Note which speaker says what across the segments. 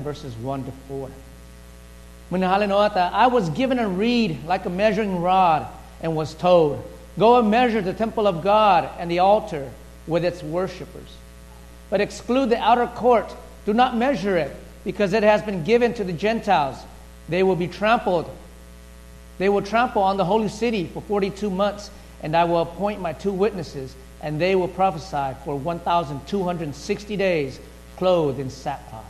Speaker 1: 11, verses 1 to 4. I was given a reed like a measuring rod and was told, Go and measure the temple of God and the altar with its worshippers. But exclude the outer court. Do not measure it, because it has been given to the Gentiles. They will be trampled. They will trample on the holy city for 42 months, and I will appoint my two witnesses, and they will prophesy for 1,260 days, clothed in sackcloth.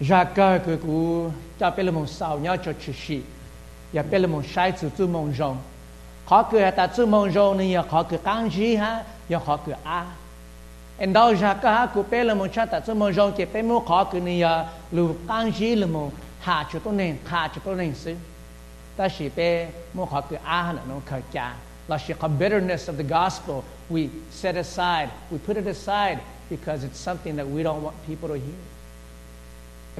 Speaker 1: jacques que cu cha pe le mon sao nya cho chi chi ya pe le mon shai zu zu mon jong kho ke ta zu mon jong ni ya kho ke kang ji ha ya kho ke a en dao jacques ha cu pe le mon cha ta zu mon jong ke pe mo kho ke ni ya lu kangi le mon ha cho to nen ha cho to nen si ta shi pe mo kho ke a na no ka cha la shi ka bitterness of the gospel we set aside we put it aside because it's something that we don't want people to hear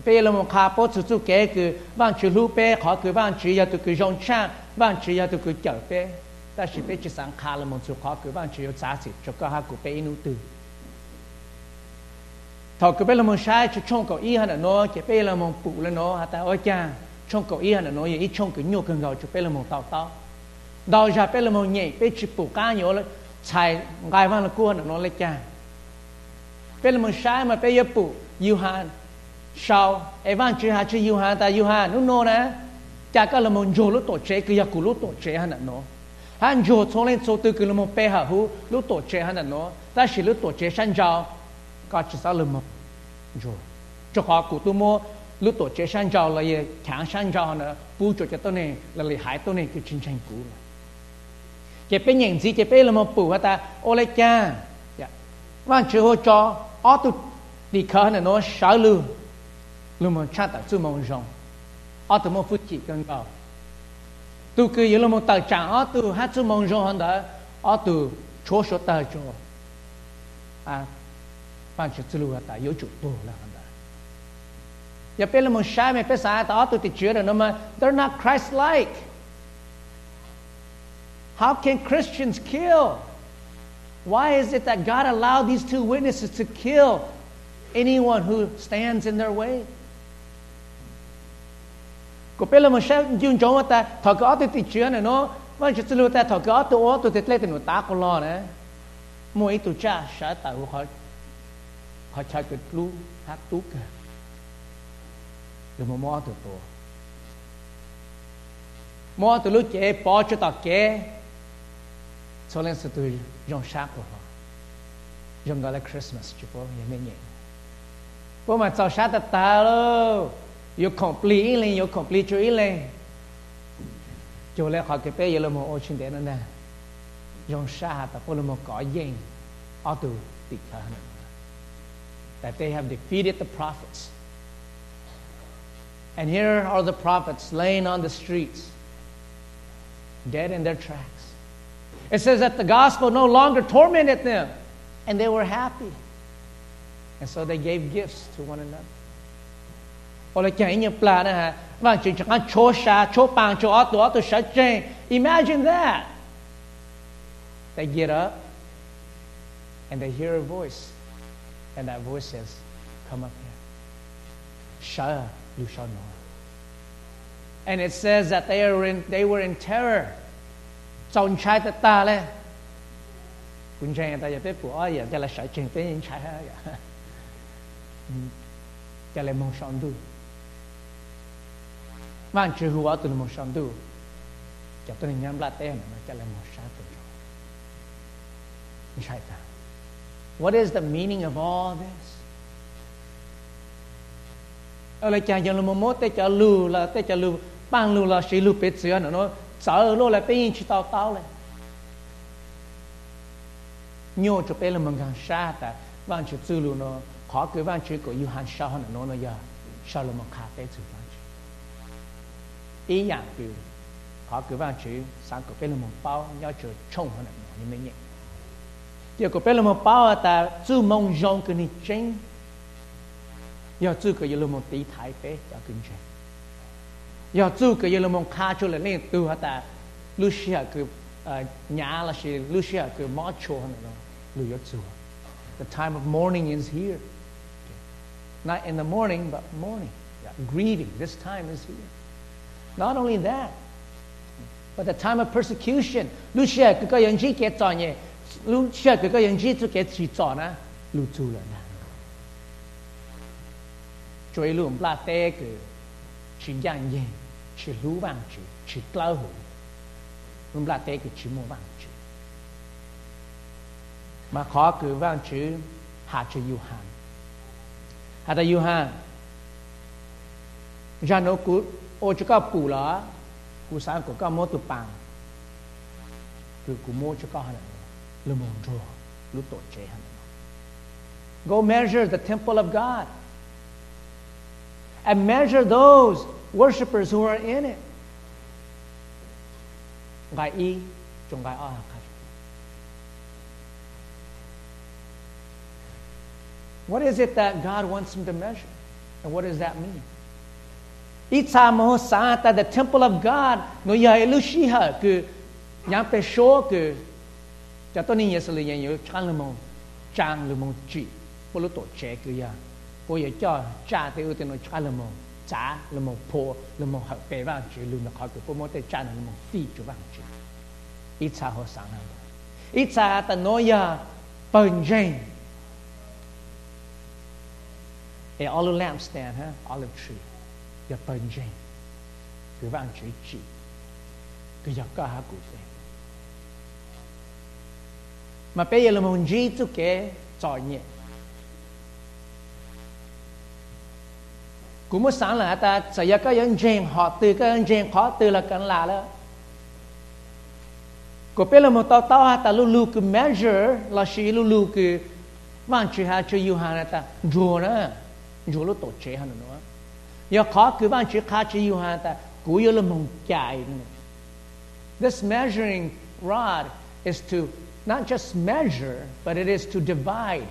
Speaker 1: bây giờ mình khá bố chú chú kế cứ bạn chú lưu bê khó cứ bạn chú yếu tụ cứ dòng trang bạn chú yếu tụ cứ chở bê ta chỉ bê chú sáng khá là mình chú khó cứ bạn chú yếu giá trị cho cơ hạ cụ bê inu tư thọ cứ bê là mình sai chú chông cầu y hẳn là nó chỉ bê là mình bụ là nó hạ ta ôi chà, chông cầu y hẳn là nó y chông cứ nhô cường gầu chú bê là mình tàu tàu đào ra bê là mình nhảy bê chú bụ cá nhô là xài ngài vang là cua hẳn là nó lấy chàng bê là mình sai mà bê yếu bụ yếu hẳn sau evan chỉ ha chỉ yêu ha ta yêu ha nó nó nè. Cha cái là mình rồi lúc tổ chế cái giặc lúc tổ chế hắn nó hắn rồi xong lên số tư cái là mình pe hà hu lúc tổ chế hắn nó ta chỉ lúc tổ che sang giàu có chỉ sao là mình rồi cho họ cụ tôi mua lúc tổ che sang giàu là gì? Chẳng sang giàu nữa bu cho cho tôi này là lì hại tôi này cái chính tranh cũ là chế pe nhận gì chế pe là mình bù ta? Ô lê cha. Dạ. Vâng chưa cho, ó tu đi khờ nó sở lương. Lu mo cha ta zu mo rong a tu mo ta cha ha rong han da cho so ta cho a ta yo chu la han da. Ya pe sha me pe sa ta ti no ma they're not Christ like how can Christians kill? Why is it that God allowed these two witnesses to kill anyone who stands in their way? ก็เป็นละมันเชฟยืนจงว่าแต่ถอดก็ติดติดเชื้อเนี่ยเนาะมันจะรู้แต่ถอดก็ตัวตัวติดเล่นหนูตาคนรอนะมวยตัวจ้าสายตาเขาเขาใช้จุดรู้ฮักตุกเดี๋ยวมามอตัวตัวมอตัวรู้เจ็บปอจะตักเจ็บโซเลนสตูยองชักว่ายังก็เลยคริสต์มาสจุ๊บยังไม่เนี่ยพวกมันจะชาตตาลู yo complete ile yo complete cho ile cho le họ cái bé yo lo mo o chin de na na yong sha ta po lo mo ko yin a tu ti ka that they have defeated the prophets. And here are the prophets laying on the streets dead in their tracks. It says that the gospel no longer tormented them and they were happy. And so they gave gifts to one another là chẳng như là nè ha và chỉ chẳng ăn chỗ xa chỗ bằng chỗ ở tổ tổ sát trên imagine that. They get up, and they hear a voice, and that voice says, come up here. Shah you shall know. And it says that they are in, they were in terror. Trong trái ta ta lên cũng chẳng ta giờ biết của ai giờ là sợ chuyện tới những trái ha cái là mong sống được man chi hu atul mo shan du cha tu nyam la te ma cha la mo sha sai ta. what is the meaning of all this? Ở lại cha yang mo mo te cha lu la te cha lu bang lu la shi lu pe sia no sợ lo là bên chỉ tao tao lên. Nhiều chỗ bên là mình càng xa ta. Vạn chữ tư lu nó, khó cứ vạn chữ của yêu hàng sao hơn nó nó giờ sao là một cà phê chữ 一样的，好给完去，三个贝勒蒙包要去冲上来，你们念。第二个贝勒蒙包的做梦中跟你争，要做个耶路蒙地台北要跟争，要做个耶路蒙卡出来那都的，路西亚个呃 nhà là sẽ lúc sẽ cái mỏ chỗ này nó lưu yếu chỗ. The time of mourning is here. Not in the morning, but morning. Yeah. Greeting. This time is here. Not only that but the time of persecution, nhỉ, chỉ lu vang chỉ, chỉ lao hủ. Lu bla tê cứ chỉ mua vang chỉ. Mà khó cứ vang chỉ hạ chỉ yu han. Hạ han. Ra nó cứ Go measure the temple of God. And measure those worshippers who are in it. What is it that God wants him to measure? And what does that mean? Itza Mahosata, the temple of God, no ya elushiha, que ya pesho que já tô nem esse leão eu chang lemon, chang lemon chi, polo to che que ya, po ya cho cha te ute no chang lemon, cha lemon po lemon ha pe ba chi lu na ka que po mo te cha na lemon ti chu ba chi. Itza Hosana. Itza ta no ya penjen. A olive lampstand, huh? Olive tree. 嘅本性，佢翻佢住，佢入家下故事。mà bây giờ là một tu kế trò nhẹ. Cũng sáng là ta sẽ giờ các nhân họ từ các nhân gen khó từ là cần là đó. Của bây là một tao tao ta lu cứ measure là chỉ lu cứ mang chỉ ha chỉ yêu ta. Dù nữa dù lúc tổ chế hơn nữa nhờ khó cứ ban chữ khá chữ yêu hà ta cú yêu là mong chạy This measuring rod is to not just measure, but it is to divide.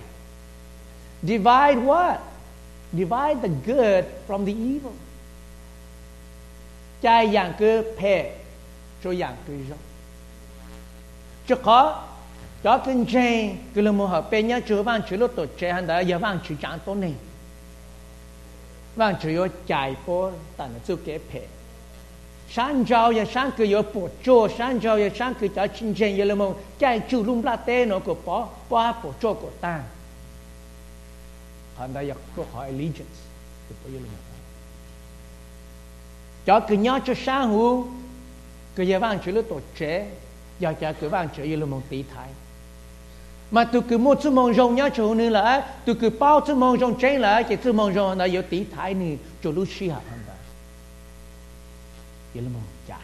Speaker 1: Divide what? Divide the good from the evil. Chai yang cứ phe, cho yang cứ rong. Cho khó, cho kinh chê cứ là mô hợp bên nhá chứa vang chứa lốt tổ chê hẳn đó, giờ vang chứa chẳng tốt này. 万只有解波，但能做 ơi, 上朝也上个月补做，上朝也上个月清晨有 kẹp kẹp. Sáng 包还不 giờ 喊他要做好 allegiance，就 sáng, hú. Cửa nhà vàng trời lướt tổ, mà tôi cứ mua chút mong rong nhá, chỗ nữa là tôi cứ bao chút mong rong chén là chỉ chút mong rong là yếu tí thái nữa chỗ lúc xí hạt hơn vậy là mong chạy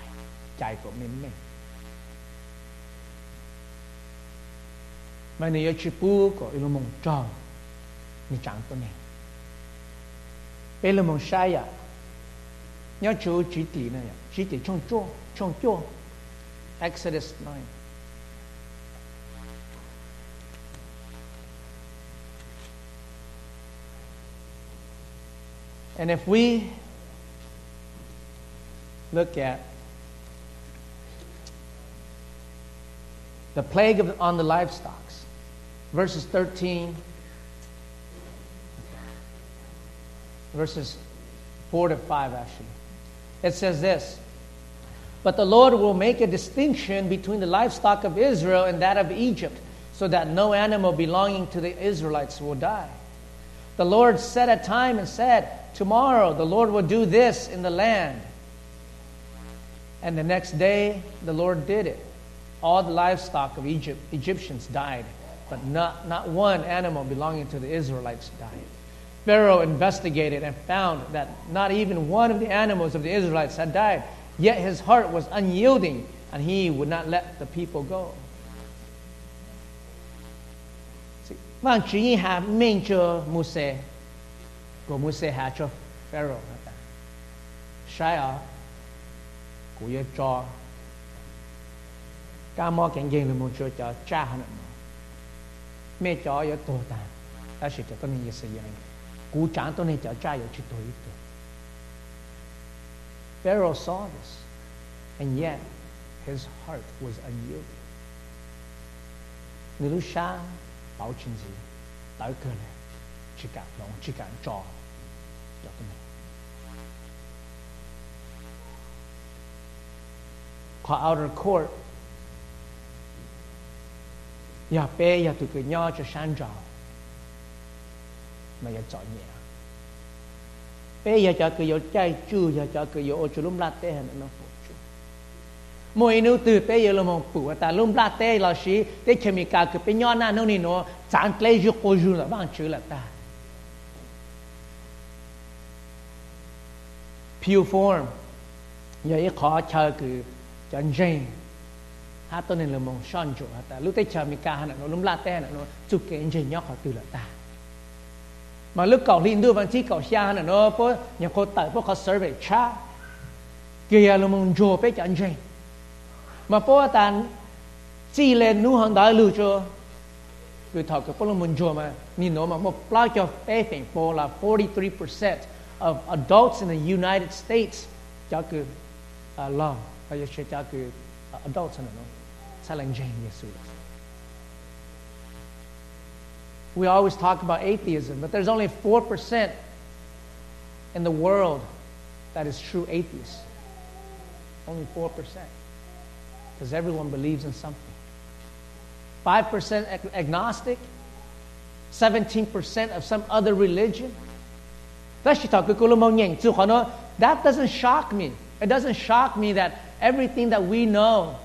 Speaker 1: chạy của mình mình mà nếu chỉ bu có là mong tròn mình chẳng có này bây là mong sai à nhớ chỗ chỉ tỷ này chỉ tỷ trong chỗ trong chỗ Exodus 9 And if we look at the plague of, on the livestock, verses 13, verses 4 to 5, actually. It says this But the Lord will make a distinction between the livestock of Israel and that of Egypt, so that no animal belonging to the Israelites will die. The Lord set a time and said, Tomorrow the Lord will do this in the land. And the next day the Lord did it. All the livestock of Egypt, Egyptians died, but not, not one animal belonging to the Israelites died. Pharaoh investigated and found that not even one of the animals of the Israelites had died. Yet his heart was unyielding, and he would not let the people go. See, 万主义下命着 Moses của Moses hạ cho Pharaoh sai ở của yêu cho ca mò cảnh diện là một chỗ cho cha hắn mẹ cho yêu tổ ta ta sẽ cho tôi nên sự yên ít Pharaoh saw this and yet his heart was unyielding. Người lúc sáng bảo chuyện gì tới cơ lòng yaptım. Kwa outer court ya pe ya tu ke nya cho san zhao mà ya zao nhẹ pe ya cho ke yo chai chu ya cho ke yo chu lum la te han nó phụ chu mỗi nữ từ pe ya lo mong phụ ta lum la te là sĩ te chemi ka ke pe nya na no ni no zan tle ju ko ju la bang chu la ta pure form. Ya khó chờ cứ cho anh jane. Ha tôi nên là mong son chỗ ta? Lúc tới chờ mình ca nó lum la té nó chụp cái anh jane nhóc họ từ là ta. Mà lúc cậu liên đưa văn chí cậu xa nó có nhà cô tại bố có survey cha kia là mong chỗ bé anh jane. Mà bố ta chỉ lên nu hàng đại lưu cho. Cứ thọ cái bố là mong chỗ mà, nhìn nó mà một bao cho bé phèn bố là 43% of adults in the United States cho cái uh, love hay sẽ cho cái adults nó challenging We always talk about atheism, but there's only 4% in the world that is true atheists. Only 4%. Because everyone believes in something. 5% ag- agnostic, 17% of some other religion. That doesn't shock me. It doesn't shock me that everything that we know,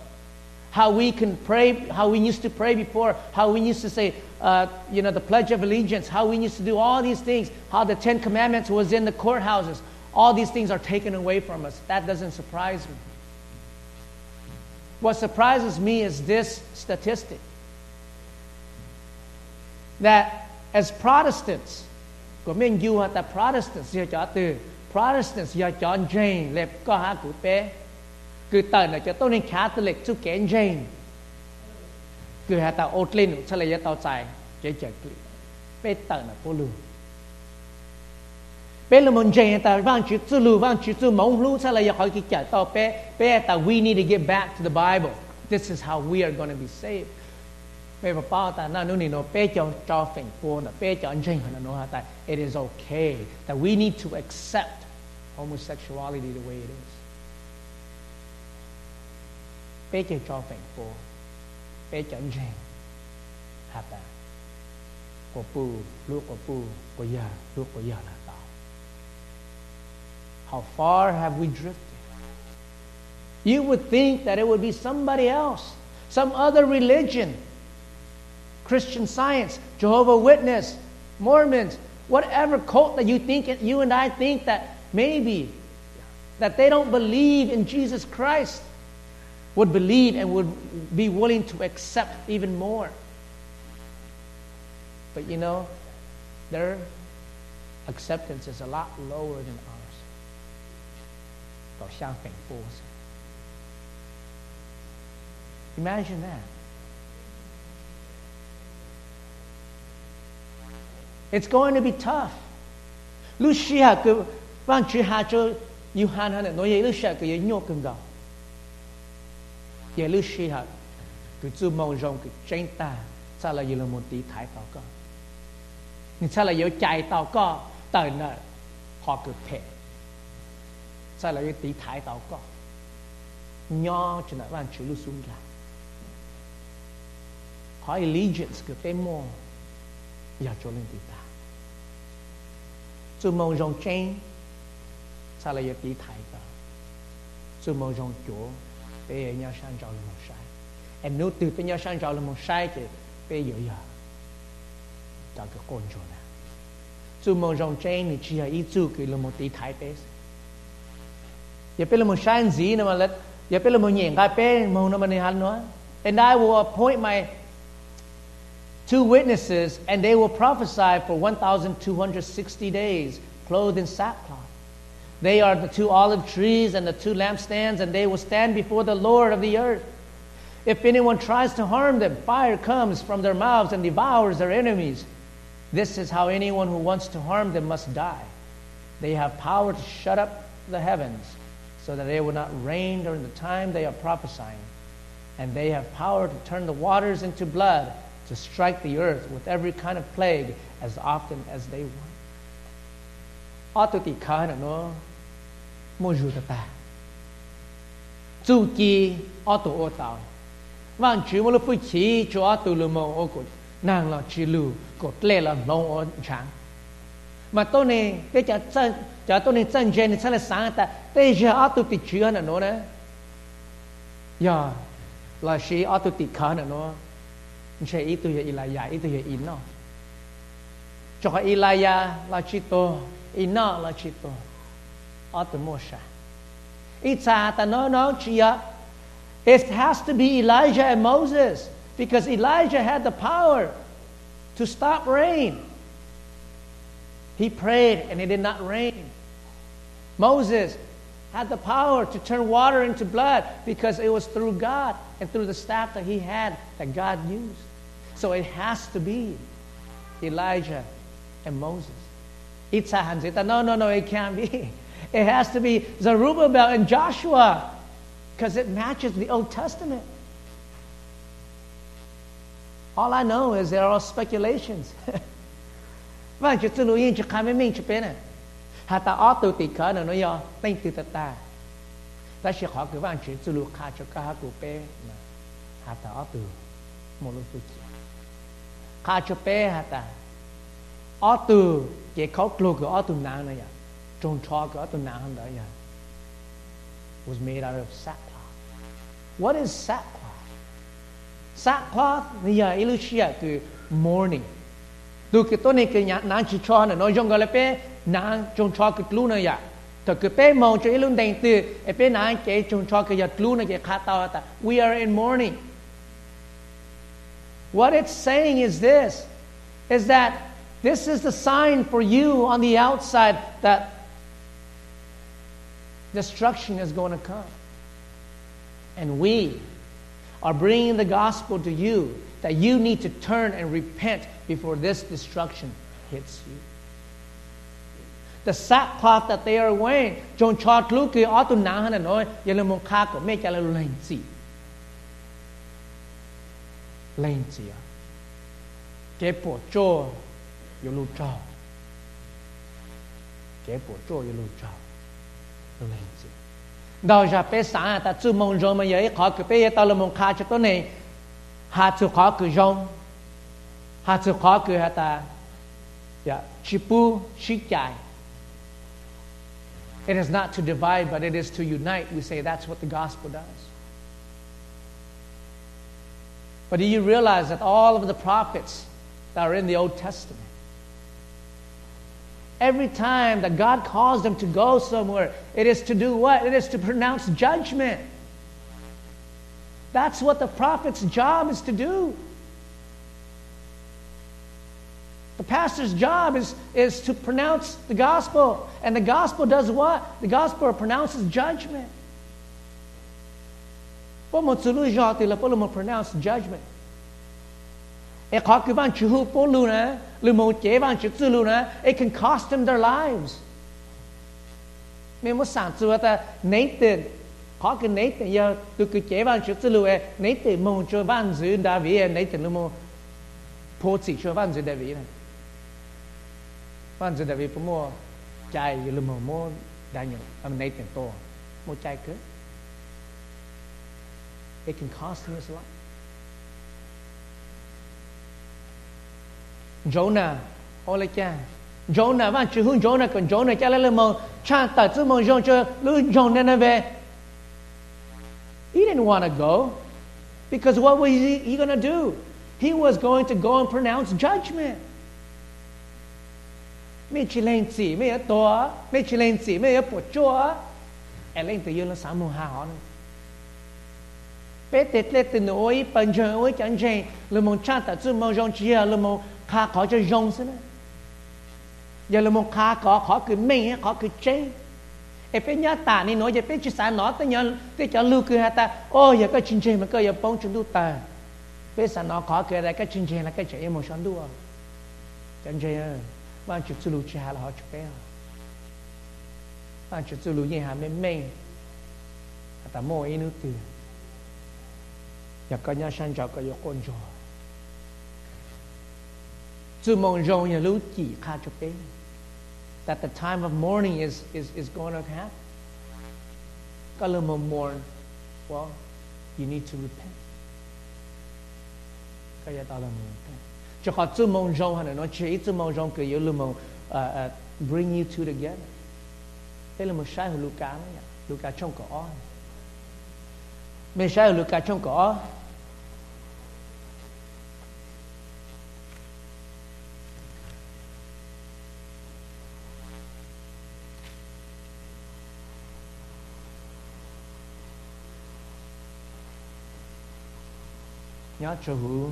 Speaker 1: how we can pray, how we used to pray before, how we used to say, uh, you know, the Pledge of Allegiance, how we used to do all these things, how the Ten Commandments was in the courthouses. All these things are taken away from us. That doesn't surprise me. What surprises me is this statistic that as Protestants, ก็เม่นยูฮะแต่ Protestant เสีจอตือ Protestant เสีจอนเจนเล็บก็หากูเป้คือเติร์นจะต้องในคาทอลิกสุแกนเจนคือะแต่โอตลินเฉลยต่อใจเจเจกลีเป้เติร์นนะพูดลูเป้ลมันเจนแต่ว่างชิดซูลูว่างชิดซูมองรู้เฉลยขอยกิจต่อเป้เป้แต่ we need to get back to the Bible this is how we are going to be saved bé bà bao ta na nung ni no. cho phèn po na hả nó hả ta it is okay that we need to accept homosexuality the way it is. bé cho cho phèn po bé cho Jane hả ta của pu lúc của pu của giờ lúc của giờ là tao how far have we drifted? You would think that it would be somebody else some other religion Christian Science, Jehovah Witness, Mormons, whatever cult that you think you and I think that maybe that they don't believe in Jesus Christ would believe and would be willing to accept even more. But you know, their acceptance is a lot lower than ours. Imagine that. It's going to be tough. Lucia cứ van chữ hà cho Yuhan hả nói vậy Lucia cứ vậy nhô cưng gạo. Vậy Lucia cứ chú mong rong cứ tranh ta sao là là một tí thái tao có. Nhưng sao là yếu chạy tờ nợ họ cứ phê. Sao là yếu tí thái tao có. Nho cho nó van chữ lu xuống ra. Họ allegiance cứ phê mô. Giờ cho lên tí ta. Chú mong rong chen sao lại tí thái ta. chú mong rong chỗ bê giờ nhau sang trào là một sai em nếu từ bây nhau sang trào là một sai thì bê giờ giờ cho cái con chỗ nè. chú mong rong chen thì chỉ là ý chú kỳ là một tí thái bê. giờ bây là một sai gì nè mà lật. giờ bây là một nhện cái bê mong nó mà nè hắn nữa. and I will appoint my two witnesses, and they will prophesy for 1,260 days, clothed in sackcloth. They are the two olive trees and the two lampstands, and they will stand before the Lord of the earth. If anyone tries to harm them, fire comes from their mouths and devours their enemies. This is how anyone who wants to harm them must die. They have power to shut up the heavens so that they will not rain during the time they are prophesying. And they have power to turn the waters into blood, to strike the earth with every kind of plague as often as they want. Atoti kana no mojutata. Tsuki auto otao. Van chu mo lo fu chi cho atu lu mo o ko nang lo chi lu ko tle lo long o chang. Mà tôi này cái chả chân chả tôi này chân trên thì sẽ ta đây giờ atu ti chứa nữa nữa. Ya là sĩ atu ti khá nữa. Sẽ ít tu ya ilaya ít tu ya ino. Cái ilaya là chi to ina là chi to. Atu Moshe. Itza ta no no chia. It has to be Elijah and Moses because Elijah had the power to stop rain. He prayed and it did not rain. Moses had the power to turn water into blood because it was through God and through the staff that he had that God used. So it has to be Elijah and Moses. It's Itzahan said, no, no, no, it can't be. It has to be Zerubbabel and Joshua because it matches the Old Testament. All I know is there are all speculations. kha cho bê hả ta. ở từ cái khóc lô cái ở từ nào này à. Trong cho cái ở từ nào hơn đó à. Was made out of sackcloth. What is sackcloth? Sackcloth, giờ mourning. Đâu cái tôi này cái nhà nàng chỉ cho nó nói trong cái là bé nàng trong cho cái lu này ya thì cái bé mong cho ilun đành từ cái bé nàng cái trong cho cái ya lu này cái khát tao ta we are in mourning what it's saying is this is that this is the sign for you on the outside that destruction is going to come. And we are bringing the gospel to you that you need to turn and repent before this destruction hits you. The sackcloth that they are wearing, John chọt lúc kia ở tuần nào hơn nói, giờ là lên gì, cái bộ cho, yêu lu cho, cái bộ cho yêu lu cho, lên gì. Đó là bé xã ta chú mong rồi mà giờ khó cái bé ta là mong khá cho tôi này, hạ chú khó cứ rong, hạ chú khó cứ hạ ta, dạ, yeah, chipu chikai. It is not to divide, but it is to unite. We say that's what the gospel does. But do you realize that all of the prophets that are in the Old Testament, every time that God calls them to go somewhere, it is to do what? It is to pronounce judgment. That's what the prophet's job is to do. The pastor's job is, is to pronounce the gospel. And the gospel does what? The gospel pronounces judgment. Po më cëllu zhati le po lë pronounce judgment. It can cost them their lives. Me to. It can cost him his life. Jonah, ole cha. Jonah van chữ hương Jonah còn Jonah cha lấy mong cha ta mong Jonah cho Jonah na về. He didn't want to go because what was he, he going to do? He was going to go and pronounce judgment. Mấy chỉ lên chỉ ở tòa, mấy chỉ ở bộ chúa. Em lên tự nhiên là sáng mùng hà họ. Peut-être les noy chân oi kanjen le mon chata tu rong jon chia à, le mon kha khó cho rong jon sene. Ya le mon kha khó khó cứ men khó cứ chen. E pe nya ta ni nói ya pe chi sa nó ta nya te cho lưu cứ ha ta o ya ka chân chen mà ka ya pong chân du ta. Pe sa nó khó cứ ra ka chân chen là ka che mo shon chân Kanjen ya mà chỉ tu lưu chi hà là họ chụp bé. Mà chỉ tu lu ye ha men men. Ta mo e nu tu. Cho có giờ con cho tu mong rong nhà lu chỉ khá chụp pe that the time of mourning is, is, is going to happen. Kalau mau mourn, well, you need to repent. Kaya tala mo repent. Cho họ tu mong rong hả nó chỉ tu mong rong cái lu mong bring you two together. Đây là một sai của Luca đó nhỉ. Luca mesai luka trong cỏ. Nhớ cho hữu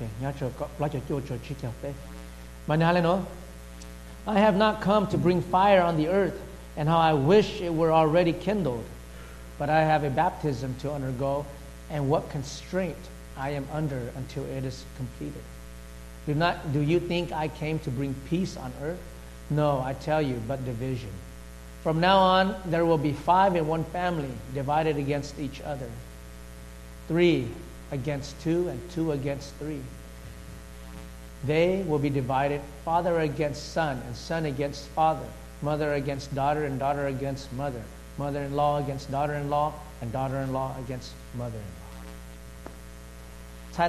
Speaker 1: Eh? Nữa. I have not come to bring fire on the earth, and how I wish it were already kindled. But I have a baptism to undergo, and what constraint I am under until it is completed. Do not do you think I came to bring peace on earth? No, I tell you, but division. From now on, there will be five in one family, divided against each other. Three against two and two against three. They will be divided father against son and son against father, mother against daughter and daughter against mother, mother in law against daughter in law, and daughter in law against mother in law. Sai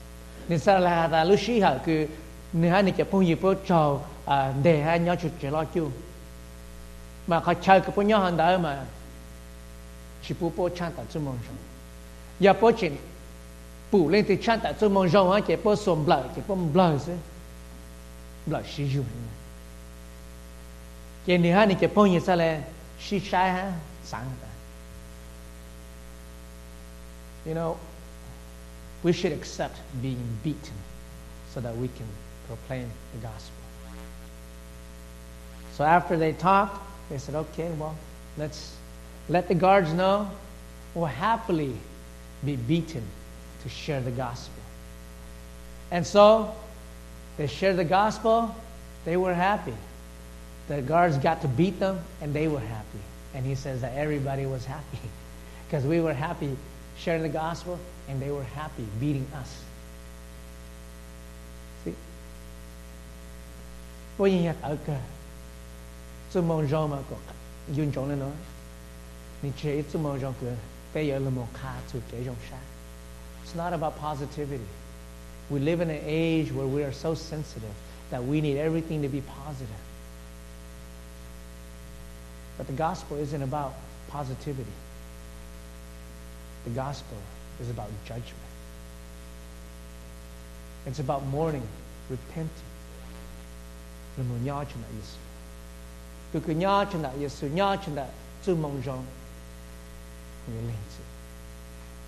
Speaker 1: nên sao là ta lúc xí ha? cứ nên ha, này chỉ phong gì bố trò à để ha, nhau chụp chỉ lo chu mà họ chơi cái bố nhau hàng đó mà chỉ bố bố chăn tại chung mong rong giờ bố chỉ bù lên thì chăn tại chung mong rong ha, chỉ bố xôm bờ chỉ bố bờ chứ. Bờ sử dụng chỉ nên ha, này chỉ phong gì sao là xí sai ha sáng ta you know we should accept being beaten so that we can proclaim the gospel. So after they talked, they said, okay, well, let's let the guards know we'll happily be beaten to share the gospel. And so they shared the gospel, they were happy. The guards got to beat them, and they were happy. And he says that everybody was happy because we were happy sharing the gospel, and they were happy beating us. See? Có gì nhạc ở cờ. Tôi mong rong mà có duyên trọng lên nói. Ni chế tôi mong rong cửa. Bây giờ là một khá tôi chế trong sát. It's not about positivity. We live in an age where we are so sensitive that we need everything to be positive. But the gospel isn't about positivity. The gospel is about judgment. It's about mourning, repenting. Là một nho trên đại Giêsu. Từ cái nho trên đại Giêsu, nho trên đại chú mong rong như lên chứ.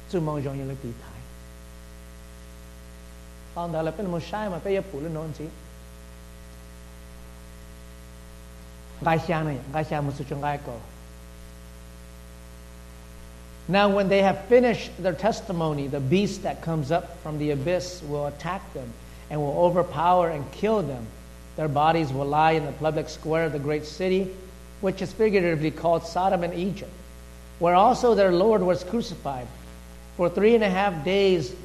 Speaker 1: Chú mong rong như lên tí thái. Còn đó là bên sai mà bây giờ phụ lên nôn chứ. Gai xa này, gai xa một trong gai cổ. Now, when they have finished their testimony, the beast that comes up from the abyss will attack them and will overpower and kill them. Their bodies will lie in the public square of the great city, which is figuratively called Sodom and Egypt, where also their Lord was crucified. For three and a half days,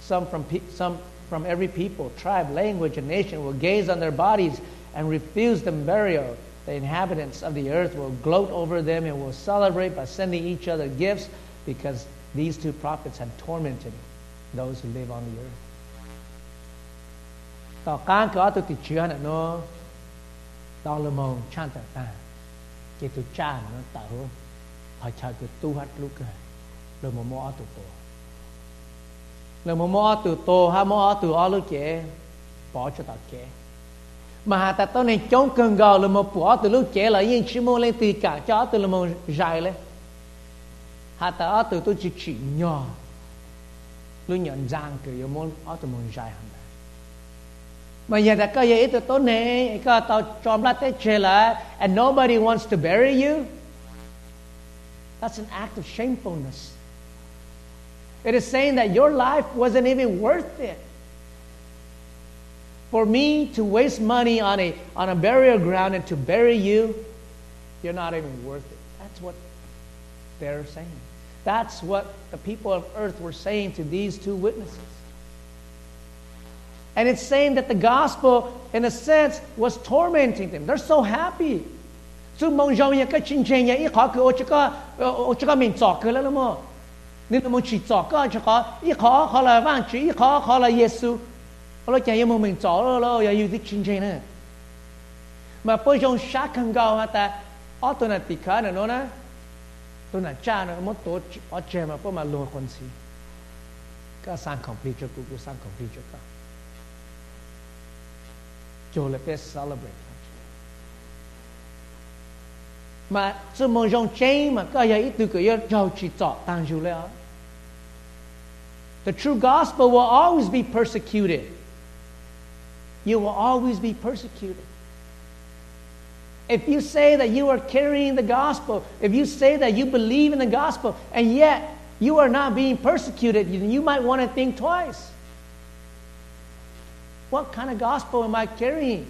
Speaker 1: some from, some from every people, tribe, language, and nation will gaze on their bodies and refuse them burial the inhabitants of the earth will gloat over them and will celebrate by sending each other gifts because these two prophets have tormented those who live on the earth. តោះកានក៏ទៅទីជាណណដល់លមងឆន្ទតាគេទៅចានតើហើយឆៅគឺទូហាត់លុកលមមអត់ទៅលមមអត់ទៅហមអត់ទៅអលុកគេបោចតកគេ mà ta tao này chống cơn gò là một bỏ từ lúc trẻ là yên chỉ mua lên từ cả cho từ là một dài lên. Hà ta từ tôi chỉ chỉ nhỏ. Lúc nhận giang kiểu yêu môn, ở từ một dài hơn mà giờ ta có vậy từ tối này, có tao chọn lá tới trẻ là, and nobody wants to bury you. That's an act of shamefulness. It is saying that your life wasn't even worth it. For me to waste money on a, on a burial ground and to bury you, you're not even worth it. That's what they're saying. That's what the people of earth were saying to these two witnesses. And it's saying that the gospel, in a sense, was tormenting them. They're so happy. Zhong ya. Ni yesu lo bây giờ sát không cao hả ta ở tôi là tì khá này nó nè tôi là cha nó mất tổ ở trẻ mà bây mà lùa con gì cái sang complete cho cô cô sang complete cho cả cho là phải celebrate mà sự mong dòng chế mà cái gì ít từ cái yêu giàu chỉ chọn tăng dù lẽ The true gospel will always be persecuted. You will always be persecuted. If you say that you are carrying the gospel, if you say that you believe in the gospel, and yet you are not being persecuted, you might want to think twice. What kind of gospel am I carrying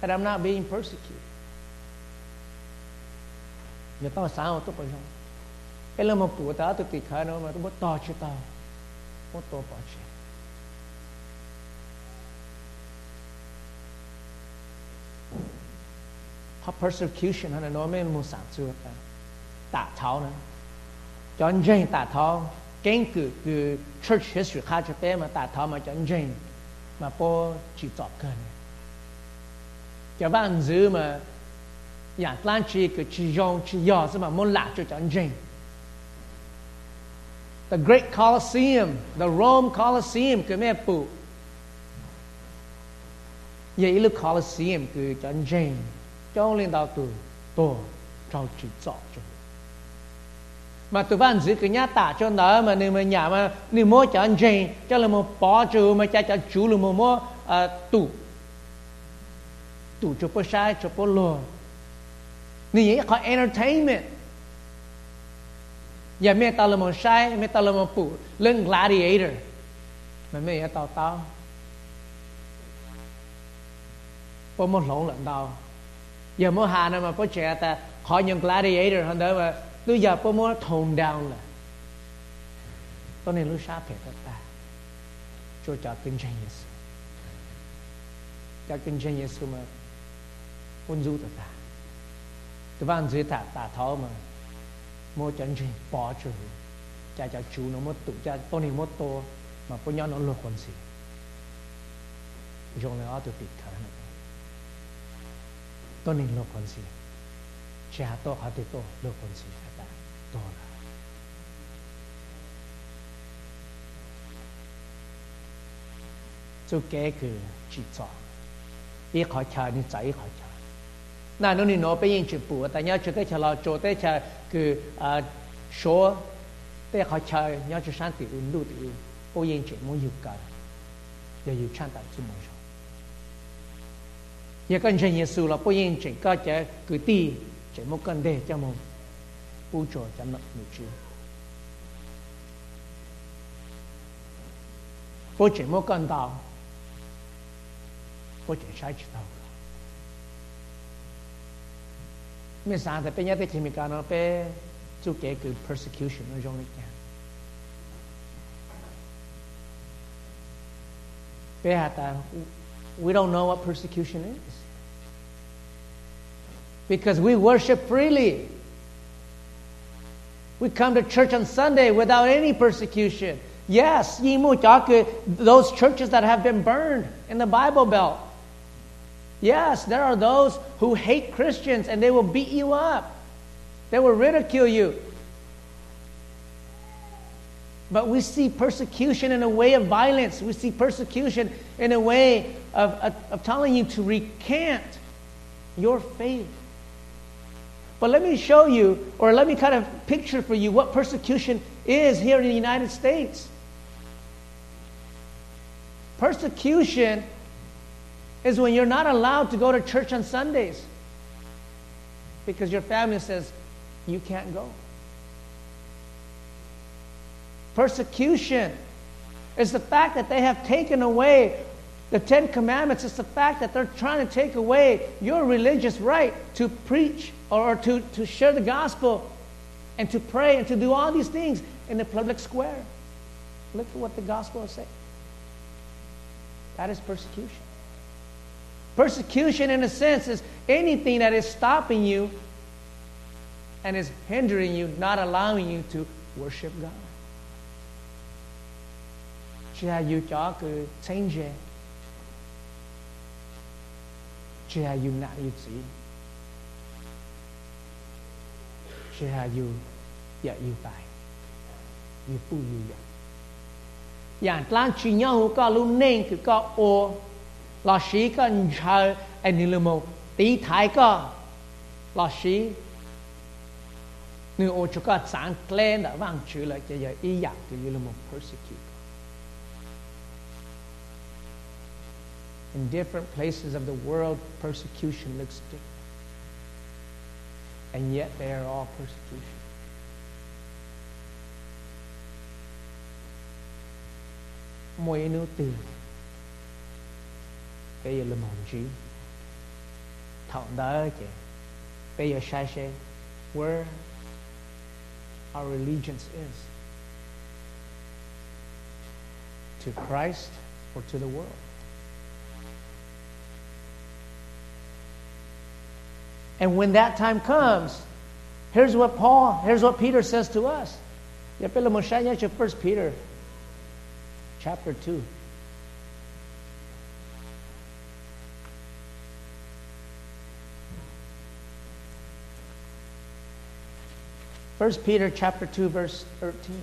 Speaker 1: that I'm not being persecuted? Người ta sao tôi phải không? Cái là một của họ persecution hay là nói với muốn sản xuất. Tạ tháo nữa. Cho anh Jane tạ tháo. Kinh cử cử church history khá cho bé mà tạ tháo mà cho anh Jane. Mà bố chỉ tọt cần cho bạn giữ mà nhà lan chi cử chỉ dùng chỉ dò mà muốn lạc cho cho anh Jane. The great Colosseum, the Rome Colosseum cái mẹ phụ. Vậy lúc Colosseum cứ cho anh Jane cho lên đạo từ tổ, trao chỉ rõ cho mà tụi bạn giữ cái nhà tạ cho nó mà nếu mà nhà mà nếu mua cho anh chênh cho là một bỏ chú mà cha cho chú là một mua à, tủ tủ cho bố sai, cho bố lừa. Nếu vậy có entertainment, giờ mẹ tao là một sai, mẹ tao là một phụ, lên gladiator, mà mẹ tao tao. Bố một lỗ lận tao giờ mua hà nào mà có trẻ ta khỏi những gladiator hơn đó mà tôi giờ có mua tone down là. Tôi nên lúc sát phải ta. Cho cho kinh doanh Giêsu. Cho kinh doanh Giêsu mà quân du ta. Tôi van dưới ta ta thọ mà mua chân trình bỏ chữ. Cha cha chú nó mất tụ, cha tôi này mất to mà có nhau nó lột con gì. Dùng nó tôi tịt thở nữa Nó nên nó có gì? Trẻ tôi, họ thì tôi đâu có gì? Thật ra tôi là tôi, tôi kể cái chị dò, cái khó chơi, cái giải 也跟着耶穌啦，不應整家者佢啲，這麼跟的，這麼不做怎麼唔做？不這麼跟到，不這才知道。咩生就邊一啲前面講咯，邊做幾句 persecution 嗰種嚟嘅。bé hạt ta we don't know what persecution is. Because we worship freely. We come to church on Sunday without any persecution. Yes, those churches that have been burned in the Bible Belt. Yes, there are those who hate Christians and they will beat you up. They will ridicule you. But we see persecution in a way of violence. We see persecution in a way of, of, of telling you to recant your faith. But let me show you, or let me kind of picture for you what persecution is here in the United States. Persecution is when you're not allowed to go to church on Sundays because your family says you can't go. Persecution is the fact that they have taken away the Ten Commandments. It's the fact that they're trying to take away your religious right to preach or to, to share the gospel and to pray and to do all these things in the public square. Look at what the gospel is saying. That is persecution. Persecution, in a sense, is anything that is stopping you and is hindering you, not allowing you to worship God. Giaiuciò 그 생제 Giaiu나 유지 Giaiu ya dạ yêu bài yêu bu yêu ya dạ. ya dạ, lan chi nhau có lu nên cứ có ô. Là sĩ có chờ anh lưu mô. Tí thái có. Là sĩ nếu ô cho có sáng lên đã vang chữ lại cho giờ ý dạng thì lưu mô persecute. In different places of the world, persecution looks different. And yet they are all persecution. sai where our allegiance is to Christ or to the world And when that time comes, here's what Paul, here's what Peter says to us. Ya pela Moshe First Peter chapter 2. First Peter chapter 2 verse 13.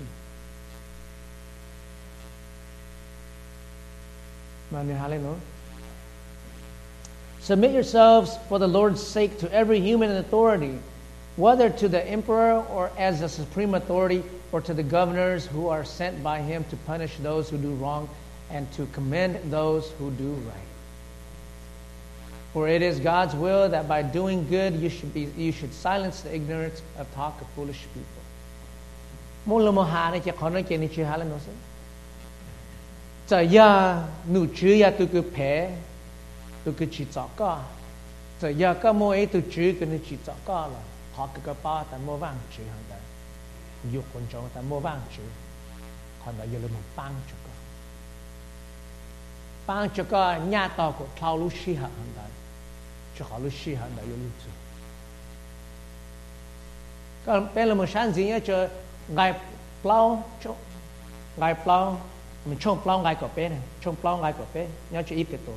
Speaker 1: Submit yourselves for the Lord's sake to every human authority, whether to the emperor or as the supreme authority or to the governors who are sent by him to punish those who do wrong and to commend those who do right. For it is God's will that by doing good you should, be, you should silence the ignorance of talk of foolish people. Ni ya pe tu ku chi za ka. Za ya ka mo e tu chu ku ni chi za ka la. Ha ka pa ta mo wang chu hang da. 有观众但冇帮助，看到有人冇帮助个，帮助个伢到个套路适合很大，就好路适合的有路子。ก็เป็นละมันชันจริงๆจะไงเปล่าช่วงไงเปล่ามันช่วงเปล่าไงก็เป็นช่วงเปล่าไงก็เป็นเนี่ยจะอีกตัว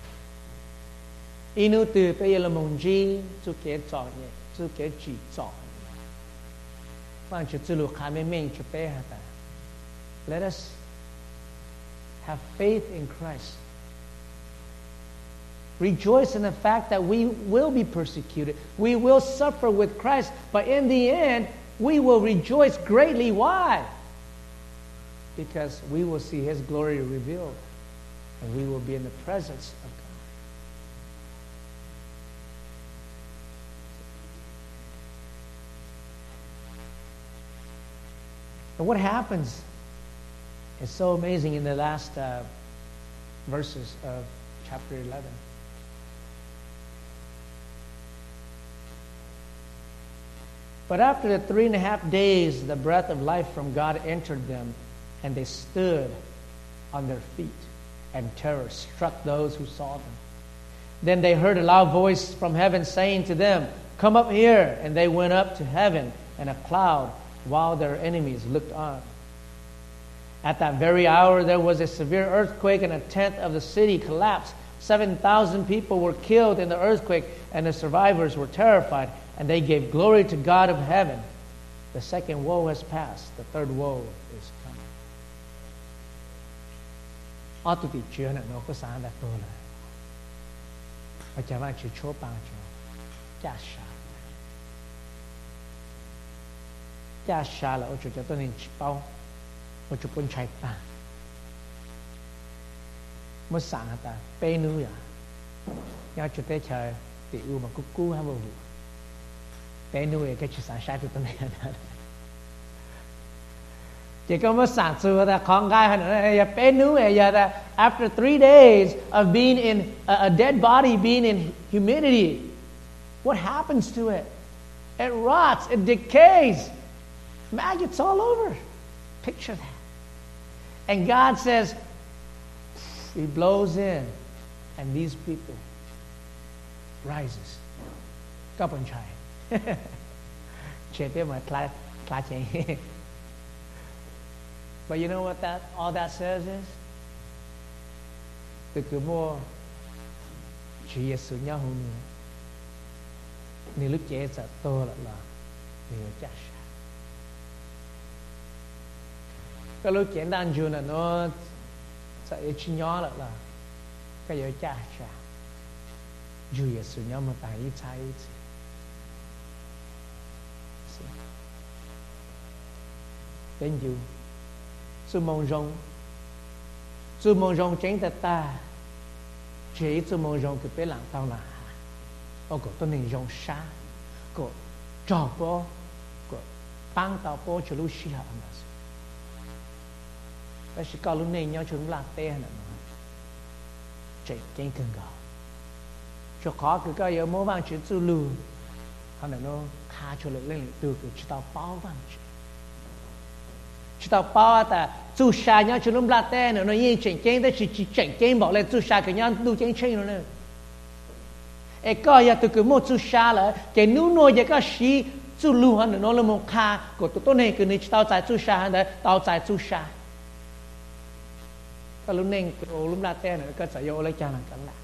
Speaker 1: Let us have faith in Christ. Rejoice in the fact that we will be persecuted. We will suffer with Christ but in the end we will rejoice greatly. Why? Because we will see his glory revealed and we will be in the presence of God And what happens is so amazing in the last uh, verses of chapter 11. But after the three and a half days, the breath of life from God entered them, and they stood on their feet, and terror struck those who saw them. Then they heard a loud voice from heaven saying to them, Come up here. And they went up to heaven, and a cloud while their enemies looked on. At that very hour, there was a severe earthquake, and a tenth of the city collapsed. 7,000 people were killed in the earthquake, and the survivors were terrified, and they gave glory to God of heaven. The second woe has passed, the third woe is coming. Atuti ô chủ cho tôi nên bao ô chủ pun chạy ta ta bê nu ya nhau chủ tế chờ tỷ u mà cú cú hay bao vụ bê nu ya cái chủ sáng sai tôi này chỉ có mới sáng xưa ta con gái hơn nữa ya bê nu ya ta. After three days of being in a, a dead body being in humidity what happens to it? It rots it decays Maggots all over. Picture that. And God says, He blows in, and these people rises. Khá chế. But you know what that all that says is? Từ chế sợ tôi là là cái lối kiện đang dù là nó sẽ chỉ nhớ lại là cái giờ cha cha dù giờ sự nhớ mà tại ít sai ít đến dù sự mong rong sự mong rong tránh ta ta chỉ sự mong rong cái bé lặng tao là ô cổ tôi nên rong xa cổ trò bó cổ băng tao bó cho lúc xí hạ mà và chỉ nhau chúng là tê hả nó chạy trên cần gạo cho khó cứ cái yếu mô vang chữ tư lù họ là nó khá cho lực lên từ cái chỉ tao bao vang chứ chỉ tao bao ta chú xa nhau chúng là tê nó yên chạy trên đó chỉ chạy trên bỏ lên chú xa cái nhau tu trên trên nó nữa ê, có ya từ cái mô chú xa là, cái nụ nô ya có xí chú lưu hả nó là một khá của tụi tôi này, cứ này tao tại chú xa hả tao tại chú xa ก็รู้เน่งโอ้ลุ่มลาเต้เนี่ยก็จะโยเลยจานังกันละ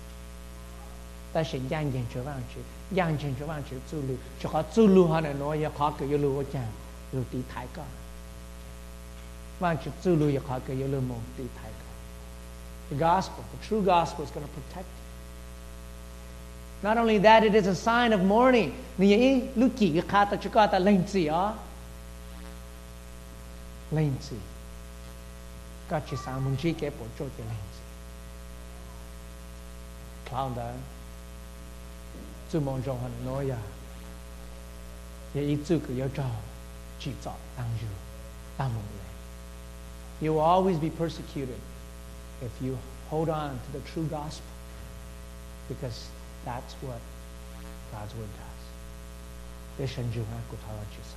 Speaker 1: แต่สิ่งย่างเย็นช่วยว่างชื่ย่างเย็นช่วยว่างชื่อจูลูเฉพาะจูลูฮะเนี่ยน้อยอย่าขอเกิดยลูว่าจางอยู่ตีท้ายก็ว่างชื่อจูลูอย่าขอเกิดยลูมงตีท้ายก็ The gospel, the true gospel is going to protect you. Not only that, it is a sign of mourning. Ni lu ki ka ta chukata lên gì á. Chỉ cho tăng dư tăng mong lệ you will always be persecuted if you hold on to the true gospel because that's what God's word does. Để sân dùng của thảo chỉ sao.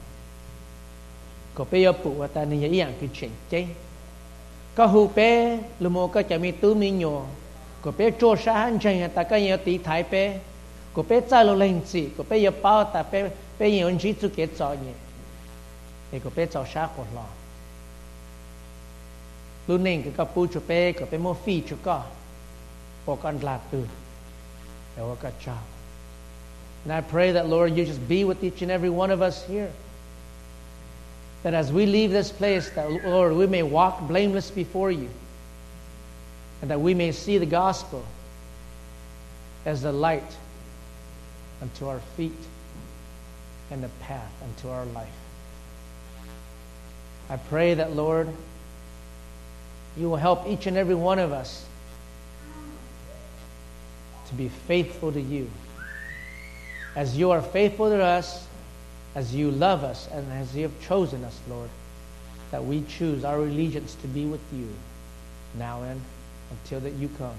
Speaker 1: có rong của bây giờ phụ ta nên ý dạng cái chuyện chứ có hù bé lu mô có chả mi tứ mi nhỏ có bé trô sa hắn chân ta có nhiều tí thái bé có bé trả lo lên gì có bé giờ bao ta bé bé nhiều chỉ chú kế cho nhỉ. Thì có bé cho sa khổ lo lu nên cái cái pu chú bé có bé mua phi chú có. Bỏ con lạc từ. Để có cho. And I pray that, Lord, you just be with each and every one of us here. That as we leave this place, that, Lord, we may walk blameless before you. And that we may see the gospel as the light unto our feet and the path unto our life. I pray that, Lord, you will help each and every one of us to be faithful to you. As you are faithful to us, as you love us, and as you have chosen us, Lord, that we choose our allegiance to be with you now and until that you come.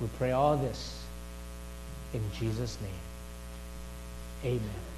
Speaker 1: We pray all this in Jesus' name. Amen.